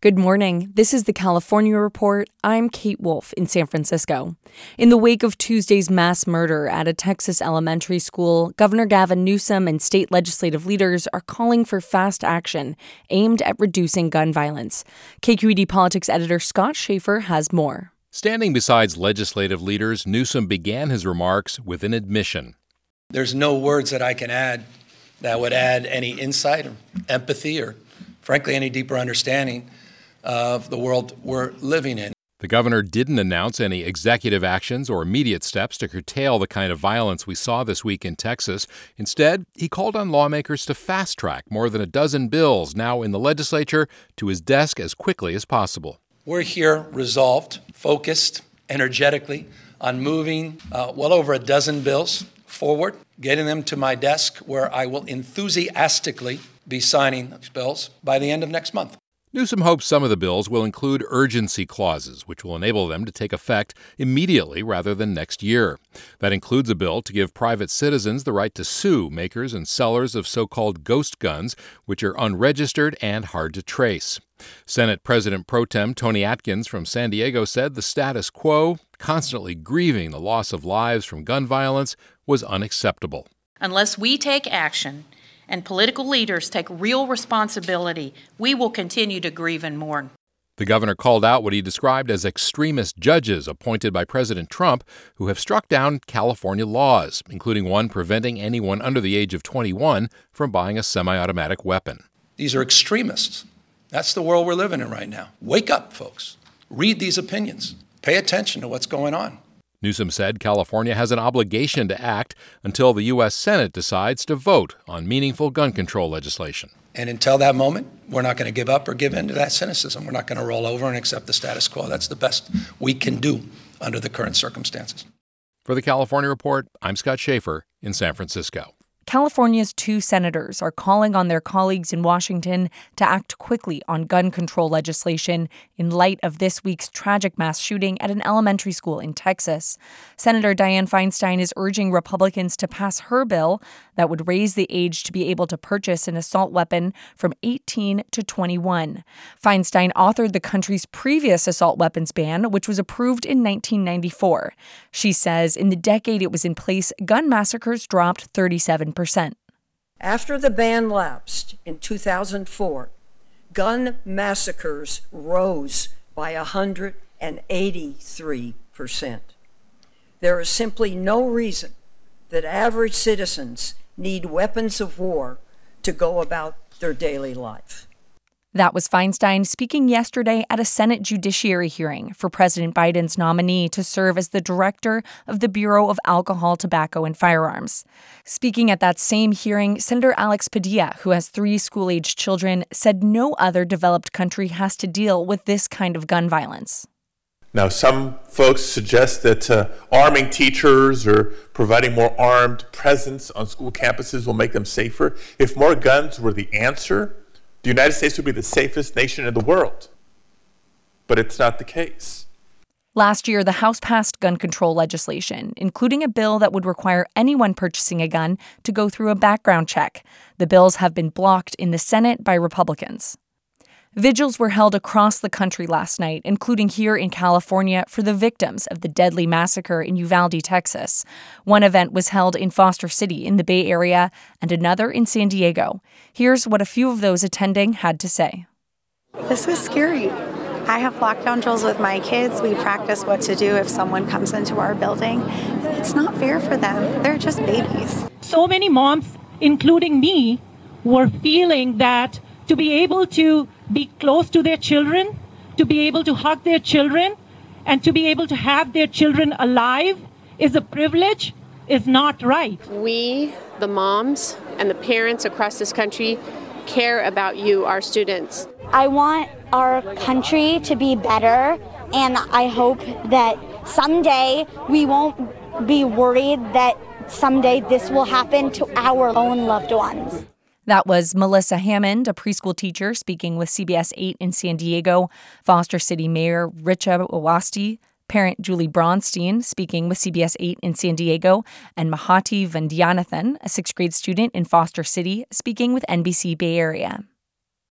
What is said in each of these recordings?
Good morning. This is the California Report. I'm Kate Wolf in San Francisco. In the wake of Tuesday's mass murder at a Texas elementary school, Governor Gavin Newsom and state legislative leaders are calling for fast action aimed at reducing gun violence. KQED politics editor Scott Shafer has more. Standing beside legislative leaders, Newsom began his remarks with an admission. There's no words that I can add that would add any insight or empathy or, frankly, any deeper understanding of the world we're living in. The governor didn't announce any executive actions or immediate steps to curtail the kind of violence we saw this week in Texas. Instead, he called on lawmakers to fast track more than a dozen bills now in the legislature to his desk as quickly as possible. We're here resolved, focused, energetically on moving uh, well over a dozen bills forward, getting them to my desk where I will enthusiastically be signing these bills by the end of next month. Newsom hopes some of the bills will include urgency clauses, which will enable them to take effect immediately rather than next year. That includes a bill to give private citizens the right to sue makers and sellers of so called ghost guns, which are unregistered and hard to trace. Senate President Pro Tem Toni Atkins from San Diego said the status quo, constantly grieving the loss of lives from gun violence, was unacceptable. Unless we take action, and political leaders take real responsibility, we will continue to grieve and mourn. The governor called out what he described as extremist judges appointed by President Trump who have struck down California laws, including one preventing anyone under the age of 21 from buying a semi automatic weapon. These are extremists. That's the world we're living in right now. Wake up, folks. Read these opinions. Pay attention to what's going on. Newsom said California has an obligation to act until the U.S. Senate decides to vote on meaningful gun control legislation. And until that moment, we're not going to give up or give in to that cynicism. We're not going to roll over and accept the status quo. That's the best we can do under the current circumstances. For the California Report, I'm Scott Shafer in San Francisco. California's two senators are calling on their colleagues in Washington to act quickly on gun control legislation in light of this week's tragic mass shooting at an elementary school in Texas. Senator Dianne Feinstein is urging Republicans to pass her bill that would raise the age to be able to purchase an assault weapon from 18 to 21. Feinstein authored the country's previous assault weapons ban, which was approved in 1994. She says in the decade it was in place, gun massacres dropped 37%. after the ban lapsed in 2004, gun massacres rose by 183%. There is simply no reason that average citizens need weapons of war to go about their daily life. That was Feinstein speaking yesterday at a Senate Judiciary hearing for President Biden's nominee to serve as the director of the Bureau of Alcohol, Tobacco, and Firearms. Speaking at that same hearing, Senator Alex Padilla, who has three school aged children, said no other developed country has to deal with this kind of gun violence. Now, some folks suggest that uh, arming teachers or providing more armed presence on school campuses will make them safer. If more guns were the answer, the United States would be the safest nation in the world. But it's not the case. Last year, the House passed gun control legislation, including a bill that would require anyone purchasing a gun to go through a background check. The bills have been blocked in the Senate by Republicans. Vigils were held across the country last night, including here in California, for the victims of the deadly massacre in Uvalde, Texas. One event was held in Foster City in the Bay Area and another in San Diego. Here's what a few of those attending had to say. This is scary. I have lockdown drills with my kids. We practice what to do if someone comes into our building. It's not fair for them. They're just babies. So many moms, including me, were feeling that to be able to be close to their children, to be able to hug their children, and to be able to have their children alive is a privilege, is not right. We, the moms and the parents across this country, care about you, our students. I want our country to be better, and I hope that someday we won't be worried that someday this will happen to our own loved ones. That was Melissa Hammond, a preschool teacher, speaking with CBS 8 in San Diego, Foster City Mayor Richa Awasthi, parent Julie Bronstein, speaking with CBS 8 in San Diego, and Mahati Vaidyanathan, a sixth grade student in Foster City, speaking with NBC Bay Area.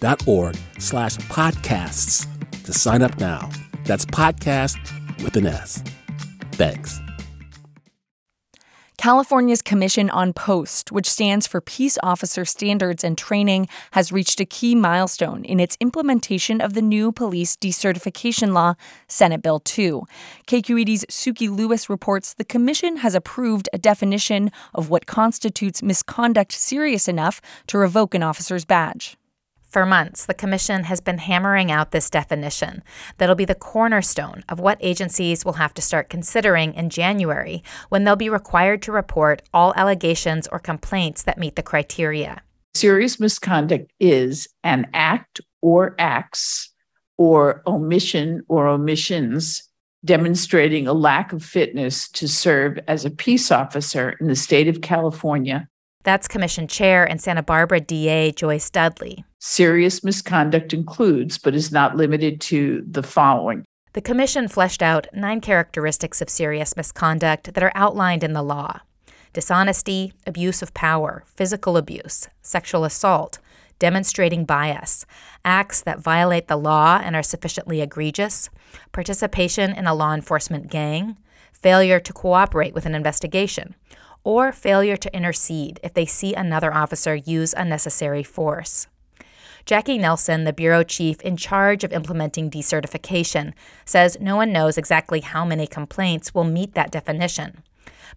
donate.kqed.org slash podcasts to sign up now. That's podcast with an S. Thanks. California's Commission on Post, which stands for Peace Officer Standards and Training, has reached a key milestone in its implementation of the new police decertification law, Senate Bill 2. KQED's Sukey Lewis reports the Commission has approved a definition of what constitutes misconduct serious enough to revoke an officer's badge. For months, the Commission has been hammering out this definition that'll be the cornerstone of what agencies will have to start considering in January when they'll be required to report all allegations or complaints that meet the criteria. Serious misconduct is an act or acts or omission or omissions demonstrating a lack of fitness to serve as a peace officer in the state of California that's Commission Chair and Santa Barbara DA Joyce Dudley. Serious misconduct includes, but is not limited to, the following. The Commission fleshed out nine characteristics of serious misconduct that are outlined in the law dishonesty, abuse of power, physical abuse, sexual assault, demonstrating bias, acts that violate the law and are sufficiently egregious, participation in a law enforcement gang, failure to cooperate with an investigation, or failure to intercede if they see another officer use unnecessary force. Jackie Nelson, the bureau chief in charge of implementing decertification, says no one knows exactly how many complaints will meet that definition.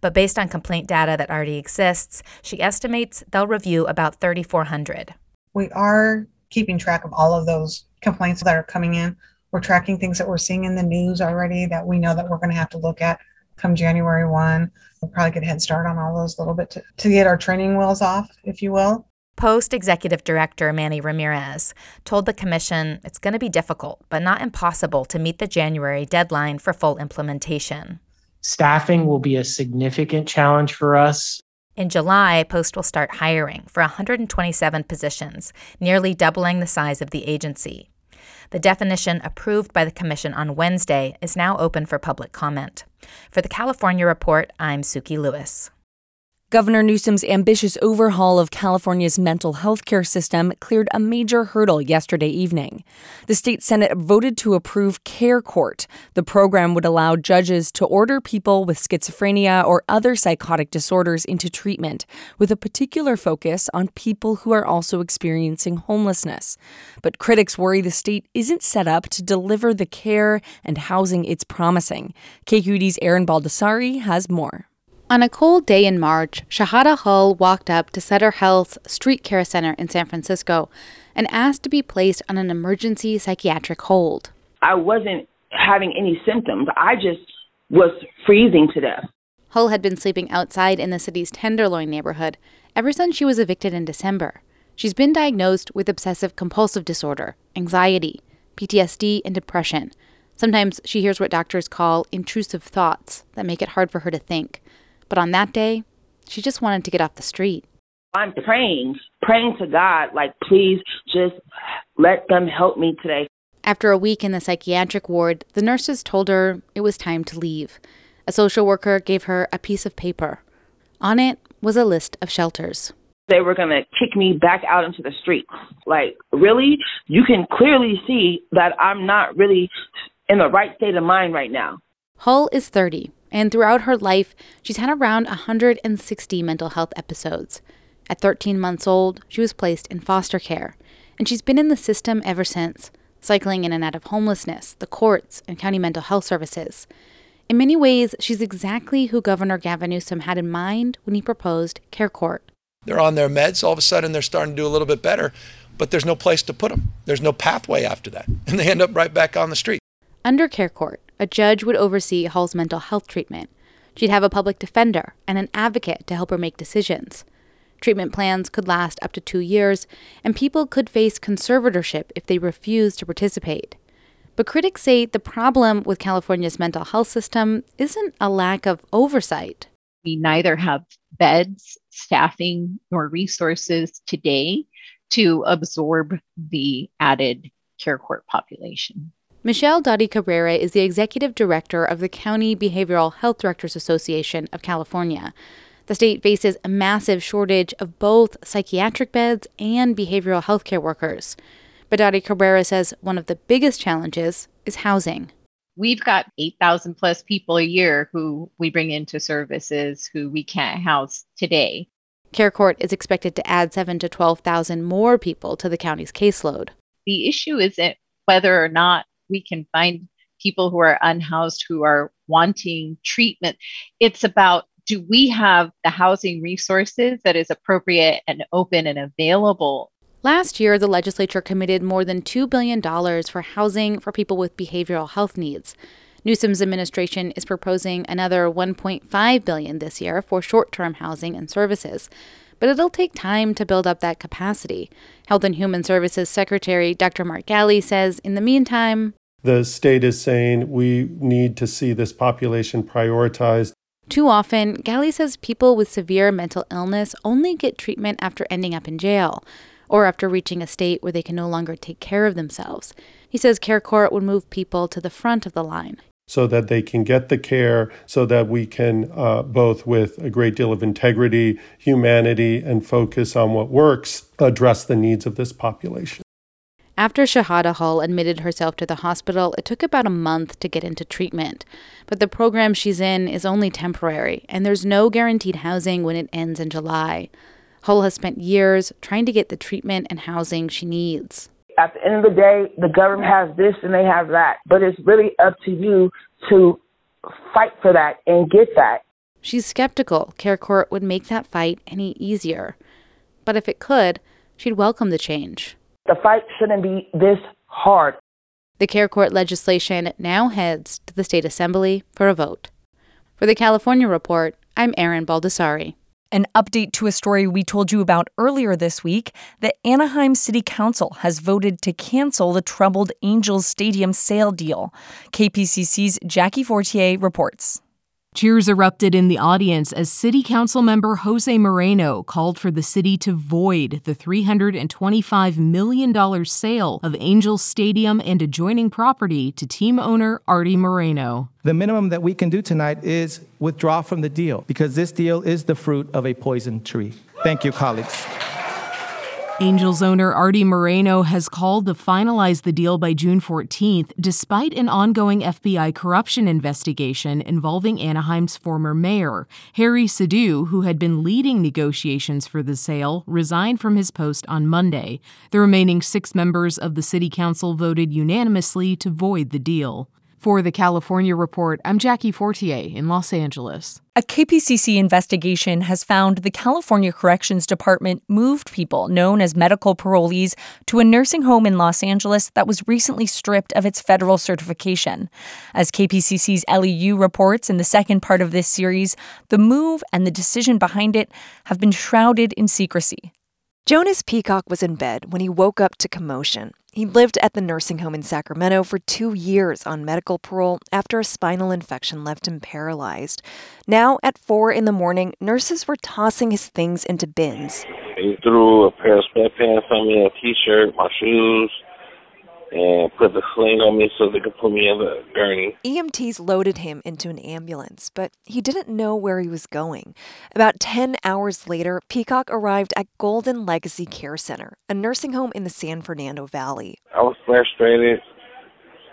But based on complaint data that already exists, she estimates they'll review about 3,400. We are keeping track of all of those complaints that are coming in. We're tracking things that we're seeing in the news already that we know that we're going to have to look at come January 1. We'll probably get a head start on all those a little bit to, to get our training wheels off, if you will. Post Executive Director Manny Ramirez told the Commission it's going to be difficult, but not impossible, to meet the January deadline for full implementation. Staffing will be a significant challenge for us. In July, Post will start hiring for 127 positions, nearly doubling the size of the agency. The definition approved by the Commission on Wednesday is now open for public comment. For the California Report, I'm Sukey Lewis. Governor Newsom's ambitious overhaul of California's mental health care system cleared a major hurdle yesterday evening. The state Senate voted to approve Care Court. The program would allow judges to order people with schizophrenia or other psychotic disorders into treatment, with a particular focus on people who are also experiencing homelessness. But critics worry the state isn't set up to deliver the care and housing it's promising. KQED's Erin Baldassari has more. On a cold day in March, Shahada Hull walked up to Sutter Health's Street Care Center in San Francisco and asked to be placed on an emergency psychiatric hold. I wasn't having any symptoms. I just was freezing to death. Hull had been sleeping outside in the city's Tenderloin neighborhood ever since she was evicted in December. She's been diagnosed with obsessive compulsive disorder, anxiety, PTSD, and depression. Sometimes she hears what doctors call intrusive thoughts that make it hard for her to think. But on that day, she just wanted to get off the street. I'm praying, praying to God, like, please just let them help me today. After a week in the psychiatric ward, the nurses told her it was time to leave. A social worker gave her a piece of paper. On it was a list of shelters. They were going to kick me back out into the streets. Like, really? You can clearly see that I'm not really in the right state of mind right now. Hull is 30 and throughout her life, she's had around 160 mental health episodes. At 13 months old, she was placed in foster care, and she's been in the system ever since, cycling in and out of homelessness, the courts, and county mental health services. In many ways, she's exactly who Governor Gavin Newsom had in mind when he proposed Care Court. They're on their meds, all of a sudden they're starting to do a little bit better, but there's no place to put them. There's no pathway after that, and they end up right back on the street. Under Care Court, a judge would oversee Hull's mental health treatment. She'd have a public defender and an advocate to help her make decisions. Treatment plans could last up to two years, and people could face conservatorship if they refused to participate. But critics say the problem with California's mental health system isn't a lack of oversight. We neither have beds, staffing, nor resources today to absorb the added care court population. Michelle Doty Cabrera is the executive director of the County Behavioral Health Directors Association of California. The state faces a massive shortage of both psychiatric beds and behavioral health care workers. But Doty Cabrera says one of the biggest challenges is housing. We've got 8,000 plus people a year who we bring into services who we can't house today. CareCourt is expected to add 7 to 12,000 more people to the county's caseload. The issue isn't whether or not we can find people who are unhoused who are wanting treatment. It's about do we have the housing resources that is appropriate and open and available? Last year, the legislature committed more than $2 billion for housing for people with behavioral health needs. Newsom's administration is proposing another 1.5 billion this year for short-term housing and services, but it'll take time to build up that capacity. Health and Human Services Secretary Dr. Mark Ghaly says in the meantime, the state is saying we need to see this population prioritized. Too often, Ghaly says people with severe mental illness only get treatment after ending up in jail or after reaching a state where they can no longer take care of themselves. He says Care Court would move people to the front of the line. So that they can get the care, so that we can, uh, both with a great deal of integrity, humanity, and focus on what works, address the needs of this population. After Shahada Hull admitted herself to the hospital, it took about a month to get into treatment. But the program she's in is only temporary, and there's no guaranteed housing when it ends in July. Hull has spent years trying to get the treatment and housing she needs. At the end of the day, the government has this and they have that, but it's really up to you to fight for that and get that. She's skeptical Care Court would make that fight any easier. But if it could, she'd welcome the change. The fight shouldn't be this hard. The Care Court legislation now heads to the State Assembly for a vote. For the California Report, I'm Erin Baldassari. An update to a story we told you about earlier this week the Anaheim City Council has voted to cancel the troubled Angels Stadium sale deal. KPCC's Jackie Fortier reports. Cheers erupted in the audience as City Council member Jose Moreno called for the city to void the $325 million sale of Angels Stadium and adjoining property to team owner Artie Moreno. The minimum that we can do tonight is withdraw from the deal because this deal is the fruit of a poison tree. Thank you, colleagues. Angels owner Artie Moreno has called to finalize the deal by June 14th, despite an ongoing FBI corruption investigation involving Anaheim's former mayor. Harry Sidhu, who had been leading negotiations for the sale, resigned from his post on Monday. The remaining six members of the city council voted unanimously to void the deal. For the California Report, I'm Jackie Fortier in Los Angeles. A KPCC investigation has found the California Corrections Department moved people known as medical parolees to a nursing home in Los Angeles that was recently stripped of its federal certification. As KPCC's Elly Yu reports in the second part of this series, the move and the decision behind it have been shrouded in secrecy. Jonas Peacock was in bed when he woke up to commotion. He lived at the nursing home in Sacramento for two years on medical parole after a spinal infection left him paralyzed. Now, at four in the morning, nurses were tossing his things into bins. He threw a pair of sweatpants on me, a t shirt, my shoes, and put the sling on me so they could put me in the gurney. EMTs loaded him into an ambulance, but he didn't know where he was going. About 10 hours later, Peacock arrived at Golden Legacy Care Center, a nursing home in the San Fernando Valley. I was frustrated.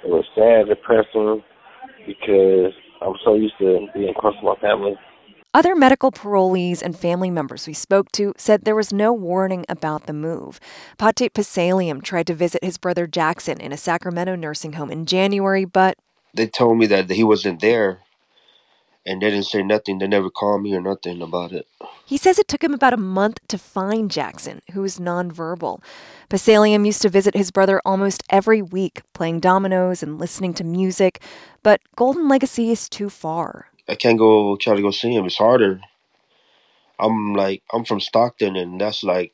It was sad, depressing, because I'm so used to being close to my family. Other medical parolees and family members we spoke to said there was no warning about the move. Pate Pasalium tried to visit his brother Jackson in a Sacramento nursing home in January, but they told me that he wasn't there and they didn't say nothing. They never called me or nothing about it. He says it took him about a month to find Jackson, who is nonverbal. Pasalium used to visit his brother almost every week, playing dominoes and listening to music, but Golden Legacy is too far. I can't go try to go see him. It's harder. I'm like I'm from Stockton, and that's like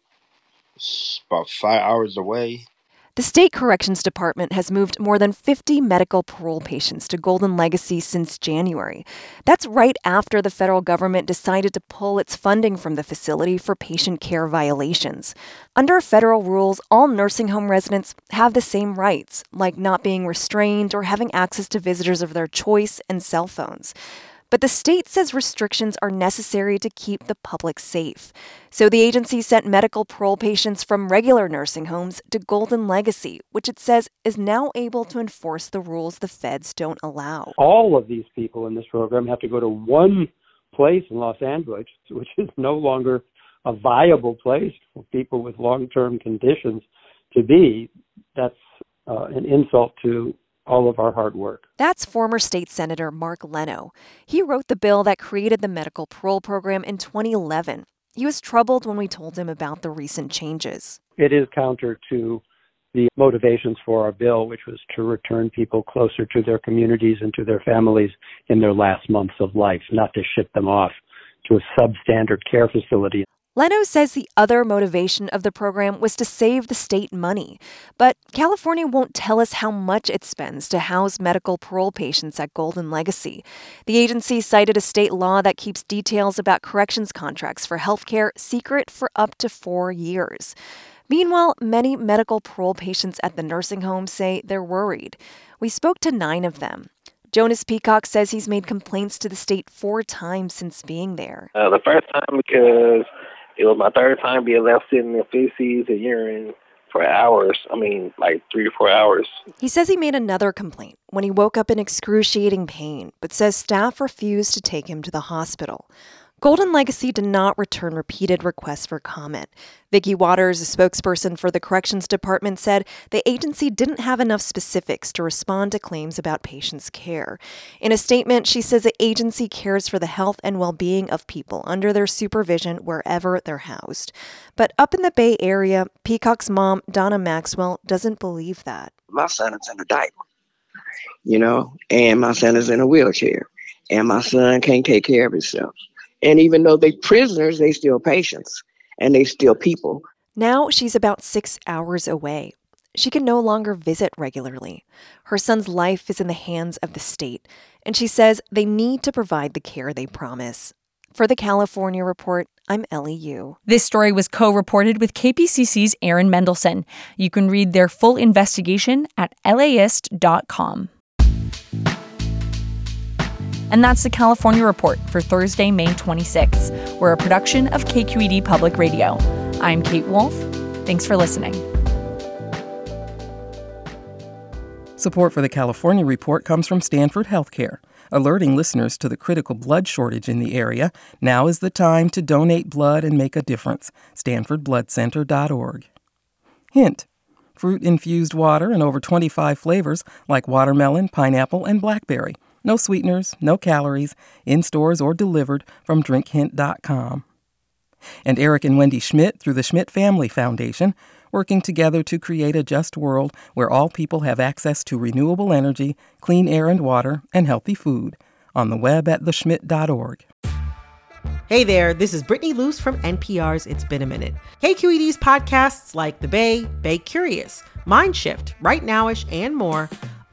about five hours away. The state corrections department has moved more than 50 medical parole patients to Golden Legacy since January. That's right after the federal government decided to pull its funding from the facility for patient care violations. Under federal rules, all nursing home residents have the same rights, like not being restrained or having access to visitors of their choice and cell phones. But the state says restrictions are necessary to keep the public safe. So the agency sent medical parole patients from regular nursing homes to Golden Legacy, which it says is now able to enforce the rules the feds don't allow. All of these people in this program have to go to one place in Los Angeles, which is no longer a viable place for people with long term conditions to be. That's uh, an insult to all of our hard work. That's former state senator Mark Leno. He wrote the bill that created the medical parole program in 2011. He was troubled when we told him about the recent changes. It is counter to the motivations for our bill, which was to return people closer to their communities and to their families in their last months of life, not to ship them off to a substandard care facility. Leno says the other motivation of the program was to save the state money. But California won't tell us how much it spends to house medical parole patients at Golden Legacy. The agency cited a state law that keeps details about corrections contracts for healthcare secret for up to four years. Meanwhile, many medical parole patients at the nursing home say they're worried. We spoke to nine of them. Jonas Peacock says he's made complaints to the state four times since being there. Uh, the first time because it was my third time being left sitting in feces and urine for hours. I mean, like three or four hours. He says he made another complaint when he woke up in excruciating pain, but says staff refused to take him to the hospital. Golden Legacy did not return repeated requests for comment. Vicki Waters, a spokesperson for the Corrections Department, said the agency didn't have enough specifics to respond to claims about patients' care. In a statement, she says the agency cares for the health and well being of people under their supervision wherever they're housed. But up in the Bay Area, Peacock's mom, Donna Maxwell, doesn't believe that. My son is in a diaper, you know, and my son is in a wheelchair, and my son can't take care of himself. And even though they're prisoners, they still patients and they still people. Now she's about six hours away. She can no longer visit regularly. Her son's life is in the hands of the state. And she says they need to provide the care they promise. For the California Report, I'm Elly Yu. This story was co reported with KPCC's Aaron Mendelson. You can read their full investigation at LAist.com. And that's the California Report for Thursday, May 26th. We're a production of KQED Public Radio. I'm Kate Wolf. Thanks for listening. Support for the California Report comes from Stanford Healthcare, alerting listeners to the critical blood shortage in the area. Now is the time to donate blood and make a difference. StanfordBloodCenter.org. Hint fruit infused water in over 25 flavors like watermelon, pineapple, and blackberry. No sweeteners, no calories, in stores or delivered from drinkhint.com. And Eric and Wendy Schmidt through the Schmidt Family Foundation, working together to create a just world where all people have access to renewable energy, clean air and water, and healthy food. On the web at theschmidt.org. Hey there, this is Brittany Luce from NPR's It's Been a Minute. KQED's podcasts like The Bay, Bay Curious, Mindshift, Right Nowish, and more